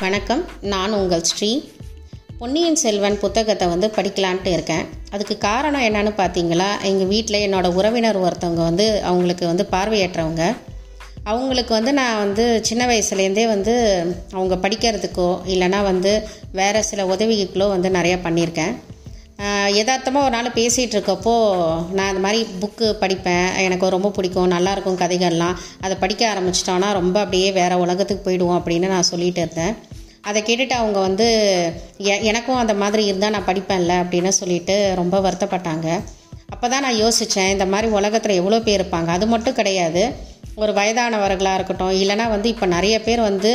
வணக்கம் நான் உங்கள் ஸ்ரீ. பொன்னியின் செல்வன் புத்தகத்தை வந்து படிக்கலான்ட்டு இருக்கேன். அதுக்கு காரணம் என்னன்னு பார்த்தீங்களா எங்கள் வீட்டில் என்னோட உறவினர் ஒருத்தவங்க வந்து அவங்களுக்கு வந்து பார்வையற்றவங்க. அவங்களுக்கு வந்து நான் வந்து சின்ன வயசுலேருந்தே வந்து அவங்க படிக்கிறதுக்கோ இல்லைனா வந்து வேறு சில உதவிகளோ வந்து நிறையா பண்ணியிருக்கேன். யதார்த்தமாக ஒரு நாள் பேசிகிட்டு இருக்கப்போ நான் இந்த மாதிரி புக்கு படிப்பேன் எனக்கு ரொம்ப பிடிக்கும் நல்லாயிருக்கும் கதைகள்லாம். அதை படிக்க ஆரம்பிச்சிட்டோன்னா ரொம்ப அப்படியே வேறு உலகத்துக்கு போயிடுவோம் அப்படின்னு நான் சொல்லிகிட்டு இருந்தேன். அதை கேட்டுட்டு அவங்க வந்து எ எனக்கும் அந்த மாதிரி இருந்தால் நான் படிப்பேன்ல அப்படின்னு சொல்லிட்டு ரொம்ப வருத்தப்பட்டாங்க. அப்போ தான் நான் யோசித்தேன் இந்த மாதிரி உலகத்தில் எவ்வளோ பேர் இருப்பாங்க? அது மட்டும் கிடையாது. ஒரு வயதானவர்களாக இருக்கட்டும் இல்லைனா வந்து இப்போ நிறைய பேர் வந்து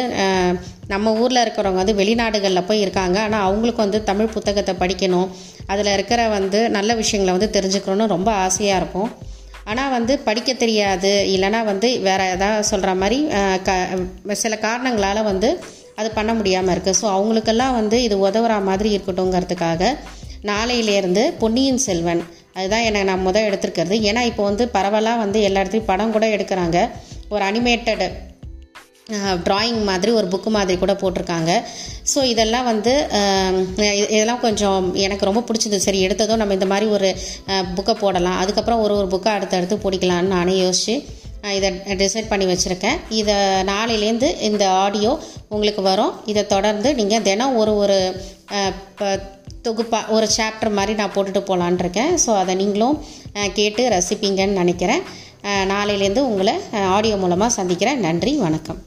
நம்ம ஊரில் இருக்கிறவங்க வந்து வெளிநாடுகளில் போய் இருக்காங்க. ஆனால் அவங்களுக்கு வந்து தமிழ் புத்தகத்தை படிக்கணும். அதில் இருக்கிற வந்து நல்ல விஷயங்களை வந்து தெரிஞ்சுக்கணும்னு ரொம்ப ஆசையாக இருக்கும். ஆனால் வந்து படிக்க தெரியாது. இல்லைனா வந்து வேறு எதாவது சொல்கிற மாதிரி க சில காரணங்களால் வந்து அது பண்ண முடியாமல் இருக்குது ஸோ அவங்களுக்கெல்லாம் வந்து இது உதவுற மாதிரி இருக்கட்டும்ங்கிறதுக்காக நாளையிலேருந்து பொன்னியின் செல்வன் அதுதான் எனக்கு நான் முதல் எடுத்திருக்கிறது. ஏன்னா இப்போ வந்து பரவலாக வந்து எல்லா இடத்துலையும் படம் கூட எடுக்கிறாங்க. ஒரு அனிமேட்டடு ட்ராயிங் மாதிரி ஒரு புக்கு மாதிரி கூட போட்டிருக்காங்க. ஸோ இதெல்லாம் வந்து இதெல்லாம் கொஞ்சம் எனக்கு ரொம்ப பிடிச்சது. சரி எடுத்ததும் நம்ம இந்த மாதிரி ஒரு புக்கை போடலாம். அதுக்கப்புறம் ஒரு ஒரு புக்கை அடுத்தடுத்து பிடிக்கலான்னு நானே யோசிச்சு இதை டிசைட் பண்ணி வச்சுருக்கேன். இதை நாளையிலேருந்து இந்த ஆடியோ உங்களுக்கு வரும். இதை தொடர்ந்து நீங்கள் தினம் ஒரு ஒரு தொகுப்பாக ப- ஒரு சாப்டர் மாதிரி நான் போட்டுட்டு போகலான் இருக்கேன் ஸோ அதை நீங்களும் கேட்டு ரசிப்பீங்கன்னு நினைக்கிறேன். நாளையிலேருந்து உங்களை ஆடியோ மூலமாக சந்திக்கிறேன். நன்றி வணக்கம்.